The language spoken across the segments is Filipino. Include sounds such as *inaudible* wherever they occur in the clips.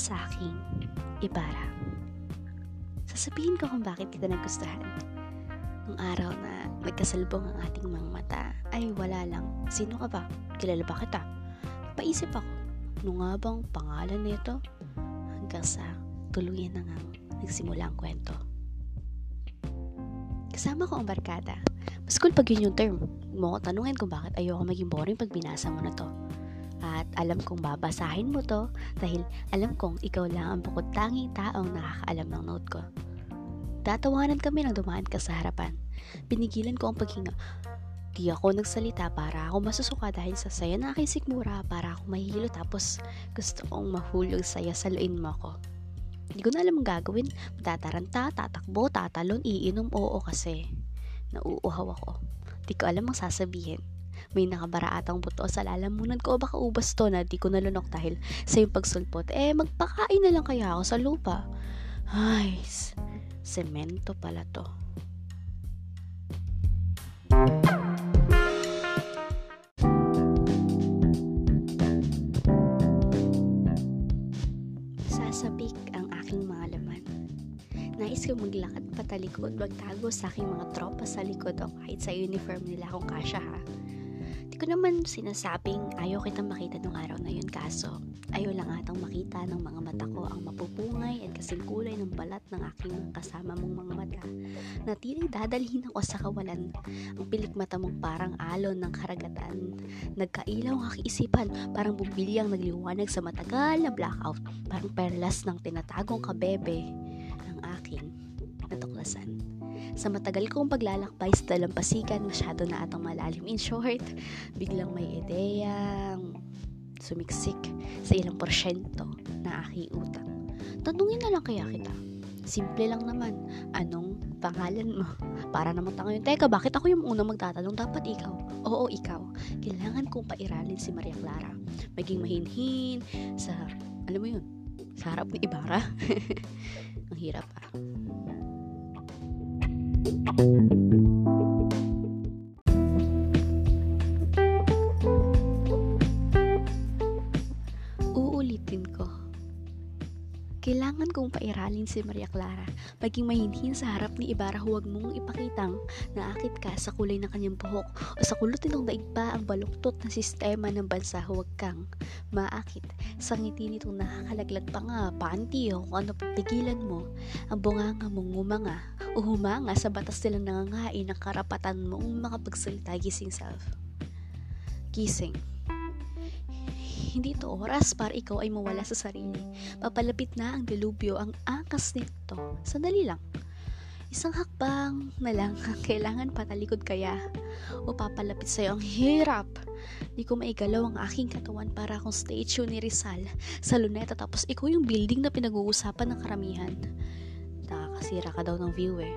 sa aking Ibarra. Sasabihin ko kung bakit kita nagustuhan. Nung araw na nagkasalubong ang ating mga mata, ay wala lang. Sino ka ba? Kilala ba kita? Paisip ako, ano nga bang pangalan nito? Hanggang sa tuluyan na nga nagsimula ang kwento. Kasama ko ang barkada. Mas cool pag yun yung term. Mo ko tanungin kung bakit ayoko maging boring pag binasa mo na to. At alam kong babasahin mo to dahil alam kong ikaw lang ang bukod tanging taong nakakaalam ng note ko. Tatawanan kami nang dumaan ka sa harapan. Binigilan ko ang paghinga. Di ako nagsalita para ako masusuka dahil sa saya na aking sikmura para ako mahilo tapos gusto kong mahulog saya sa luin mo ko. Hindi ko na alam ang gagawin. Tataranta, tatakbo, tatalon, iinom, oo kasi. Nauuhaw ako. Di ko alam ang sasabihin. May nakabara atang buto sa lalamunan ko o baka ubas to na di ko nalunok dahil sa yung pagsulpot. Eh, magpakain na lang kaya ako sa lupa. Ay, semento pala to. Sasabik ang aking mga laman. Nais ko maglakad patalikod, magtago sa aking mga tropa sa likod o kahit sa uniform nila kung kasya ha. Ko naman sinasabing ayaw kitang makita nung araw na yun. Kaso ayaw lang atang makita ng mga mata ko ang mapupungay at kasing kulay ng balat ng aking kasama mong mga mata. Na tila dadalhin ako sa kawalan. Ang pilik mata mong parang alon ng karagatan. Nagkailaw ang aking isipan. Parang bumili ang nagliwanag sa matagal na blackout. Parang perlas ng tinatagong kabebe ng aking natuklasan sa matagal kong paglalakbay sa dalampasigan, masyado na atang malalim. In short, biglang may ideyang sumiksik sa ilang porsyento na aking utang. Tanungin na lang kaya kita. Simple lang naman. Anong pangalan mo? Para naman tayo yun. Teka, bakit ako yung unang magtatanong? Dapat ikaw. Oo, ikaw. Kailangan kong pairalin si Maria Clara. Maging mahinhin sa, alam mo yun, sa harap ni Ibarra. *laughs* Ang hirap ah. Thank you. Si Maria Clara. Maging mahinhin sa harap ni Ibarra huwag mong ipakitang naakit ka sa kulay ng kanyang buhok o sa kulutin ng daig pa ang baluktot na sistema ng bansa huwag kang maakit. Sa ngiti nitong nakakalaglag pa nga, panty o kung ano pigilan mo, ang bunganga mong umanga o humanga sa batas nilang nangangain ng karapatan mong makapagsalita gising self. Gising hindi ito oras para ikaw ay mawala sa sarili. Papalapit na ang dilubyo, ang angkas nito. Sandali lang. Isang hakbang na lang *laughs* ang kailangan patalikod kaya o papalapit sa'yo ang hirap. Di ko maigalaw ang aking katawan para akong statue ni Rizal sa luneta tapos ikaw yung building na pinag-uusapan ng karamihan. Nakakasira ka daw ng view eh.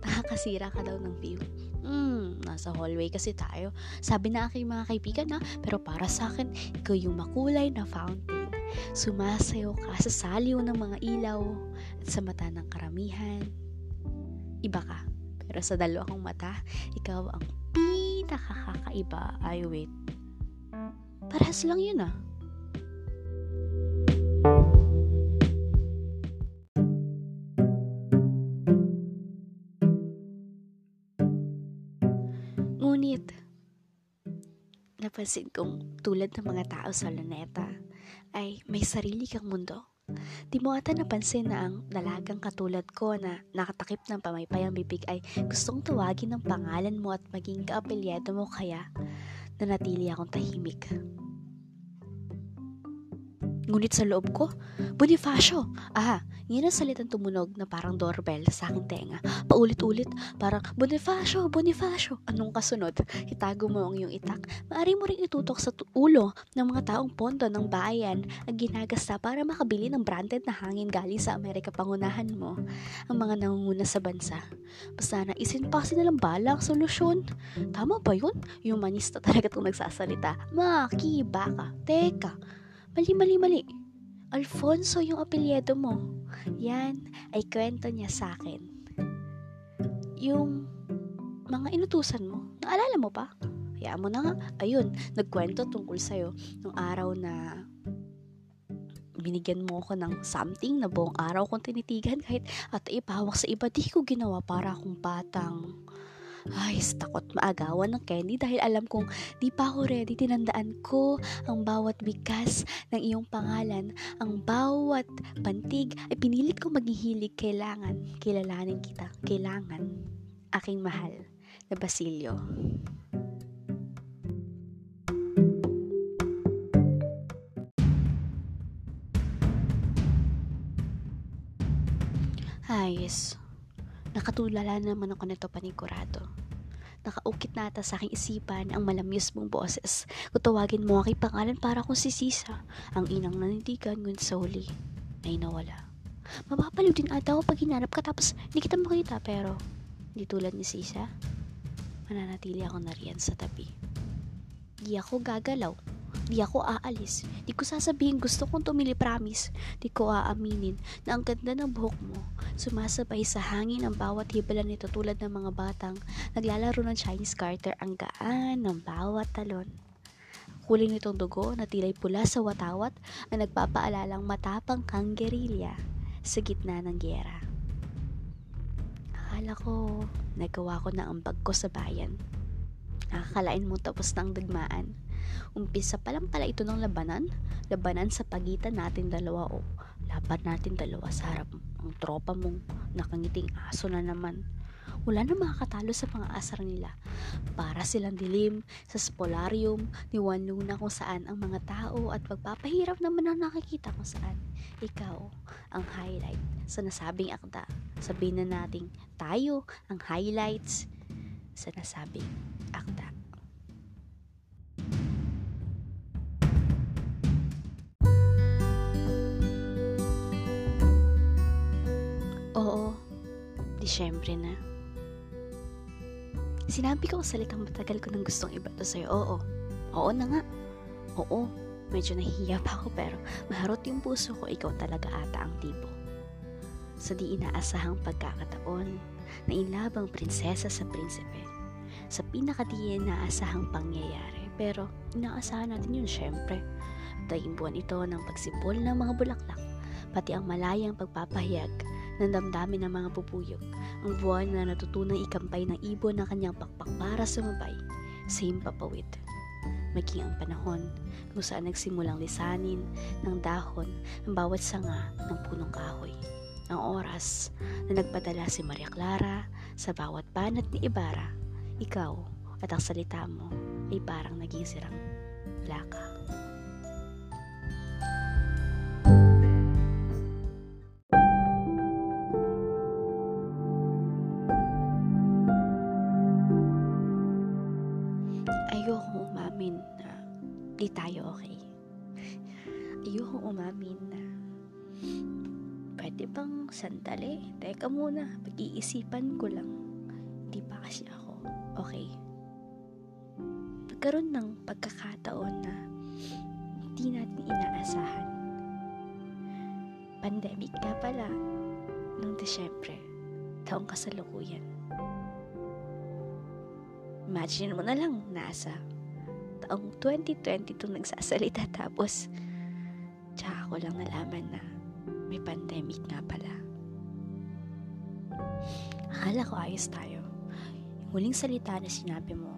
Nakakasira ka daw ng view. Hmm, nasa hallway kasi tayo. Sabi na aking mga kaibigan na, pero para sa akin, ikaw yung makulay na fountain. Sumasayo ka sa saliw ng mga ilaw at sa mata ng karamihan. Iba ka, pero sa dalawang mata, ikaw ang pinakakakaiba. Ay, wait. Parehas lang yun ah. Napansin kong tulad ng mga tao sa luneta ay may sarili kang mundo. Di mo ata napansin na ang dalagang katulad ko na nakatakip ng pamaypayang bibig ay gustong tawagin ng pangalan mo at maging kaapelyado mo kaya nanatili akong tahimik. Ngunit sa loob ko, Bonifacio! Aha, yun ang salitang tumunog na parang doorbell sa aking tenga. Paulit-ulit, parang Bonifacio, Bonifacio. Anong kasunod? Itago mo ang iyong itak. Maari mo rin itutok sa ulo ng mga taong pondo ng bayan ang ginagasta para makabili ng branded na hangin galing sa Amerika pangunahan mo. Ang mga nangunguna sa bansa. Basta naisin pa kasi nilang balang solusyon. Tama ba yun? Yung manista talaga itong nagsasalita. Maki, baka. Teka, mali, mali, mali. Alfonso yung apelyedo mo. Yan ay kwento niya sa akin. Yung mga inutusan mo, naalala mo pa? Hayaan mo na nga. Ayun, nagkwento tungkol sa'yo nung araw na binigyan mo ako ng something na buong araw kong tinitigan kahit at ipawak sa iba, di ko ginawa para akong batang. Ay, takot maagawan ng Candy dahil alam kong di pa ako ready. Tinandaan ko ang bawat bigas ng iyong pangalan, ang bawat pantig ay pinilit ko maghihilig. Kailangan, kilalanin kita. Kailangan, aking mahal na Basilio. Ayos. Nakatulala naman ako nito panigurado. Nakaukit na ata sa aking isipan ang malamyos mong boses. Kutawagin mo aking pangalan para kung si Sisa, ang inang nanindigan ngunit sa huli ay nawala. Mapapaliw din ata ako pag hinanap ka tapos hindi kita makita pero hindi tulad ni Sisa. Mananatili ako na riyan sa tabi. Di ako gagalaw Di ako aalis. Di ko sasabihin gusto kong tumili promise. Di ko aaminin na ang ganda ng buhok mo. Sumasabay sa hangin ang bawat hibala nito tulad ng mga batang naglalaro ng Chinese garter ang gaan ng bawat talon. Kulay nitong dugo na tilay pula sa watawat ang nagpapaalalang matapang kang gerilya sa gitna ng gyera. Akala ko, nagawa ko na ang bag ko sa bayan. Nakakalain mo tapos ng dagmaan Umpisa pa lang pala ito ng labanan. Labanan sa pagitan natin dalawa o laban natin dalawa sa harap ang tropa mong nakangiting aso na naman. Wala na makakatalo sa mga asar nila. Para silang dilim sa spolarium ni Juan Luna kung saan ang mga tao at pagpapahirap naman ang nakikita kung saan ikaw ang highlight sa nasabing akda. Sabihin na nating tayo ang highlights sa nasabing akda. Disyembre na. Sinabi ko sa salitang matagal ko nang gustong ibato sa'yo. Oo, oo na nga. Oo, medyo nahihiya pa ako pero maharot yung puso ko, ikaw talaga ata ang tipo. Sa di inaasahang pagkakataon na inlabang prinsesa sa prinsipe. Sa pinaka di inaasahang pangyayari. Pero inaasahan natin yun syempre. Dahil buwan ito ng pagsipol ng mga bulaklak, pati ang malayang pagpapahayag ng damdamin ng mga pupuyok. Ang buwan na natutunang ikampay ng ibon ng kanyang pakpak para sumabay sa himpapawid. Maging ang panahon kung saan nagsimulang lisanin ng dahon ng bawat sanga ng punong kahoy. Ang oras na nagpadala si Maria Clara sa bawat banat ni Ibarra, ikaw at ang salita mo ay parang naging sirang laka. di tayo okay. Ayoko umamin na pwede bang sandali? Teka muna, pag-iisipan ko lang. Di pa kasi ako okay. Pagkaroon ng pagkakataon na hindi natin inaasahan. Pandemic ka pala noong Desyembre, taong kasalukuyan. Imagine mo na lang, nasa taong 2022 nagsasalita tapos tsaka ko lang nalaman na may pandemic nga pala. Akala ko ayos tayo. Yung huling salita na sinabi mo,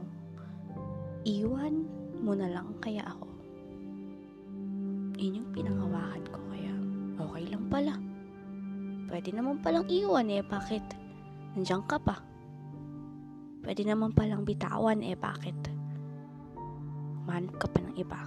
iwan mo na lang kaya ako. Yun yung pinangawakan ko kaya okay lang pala. Pwede naman palang iwan eh, bakit? Nandiyan ka pa. Pwede naman palang bitawan eh, bakit? Manap ka pa ng iba.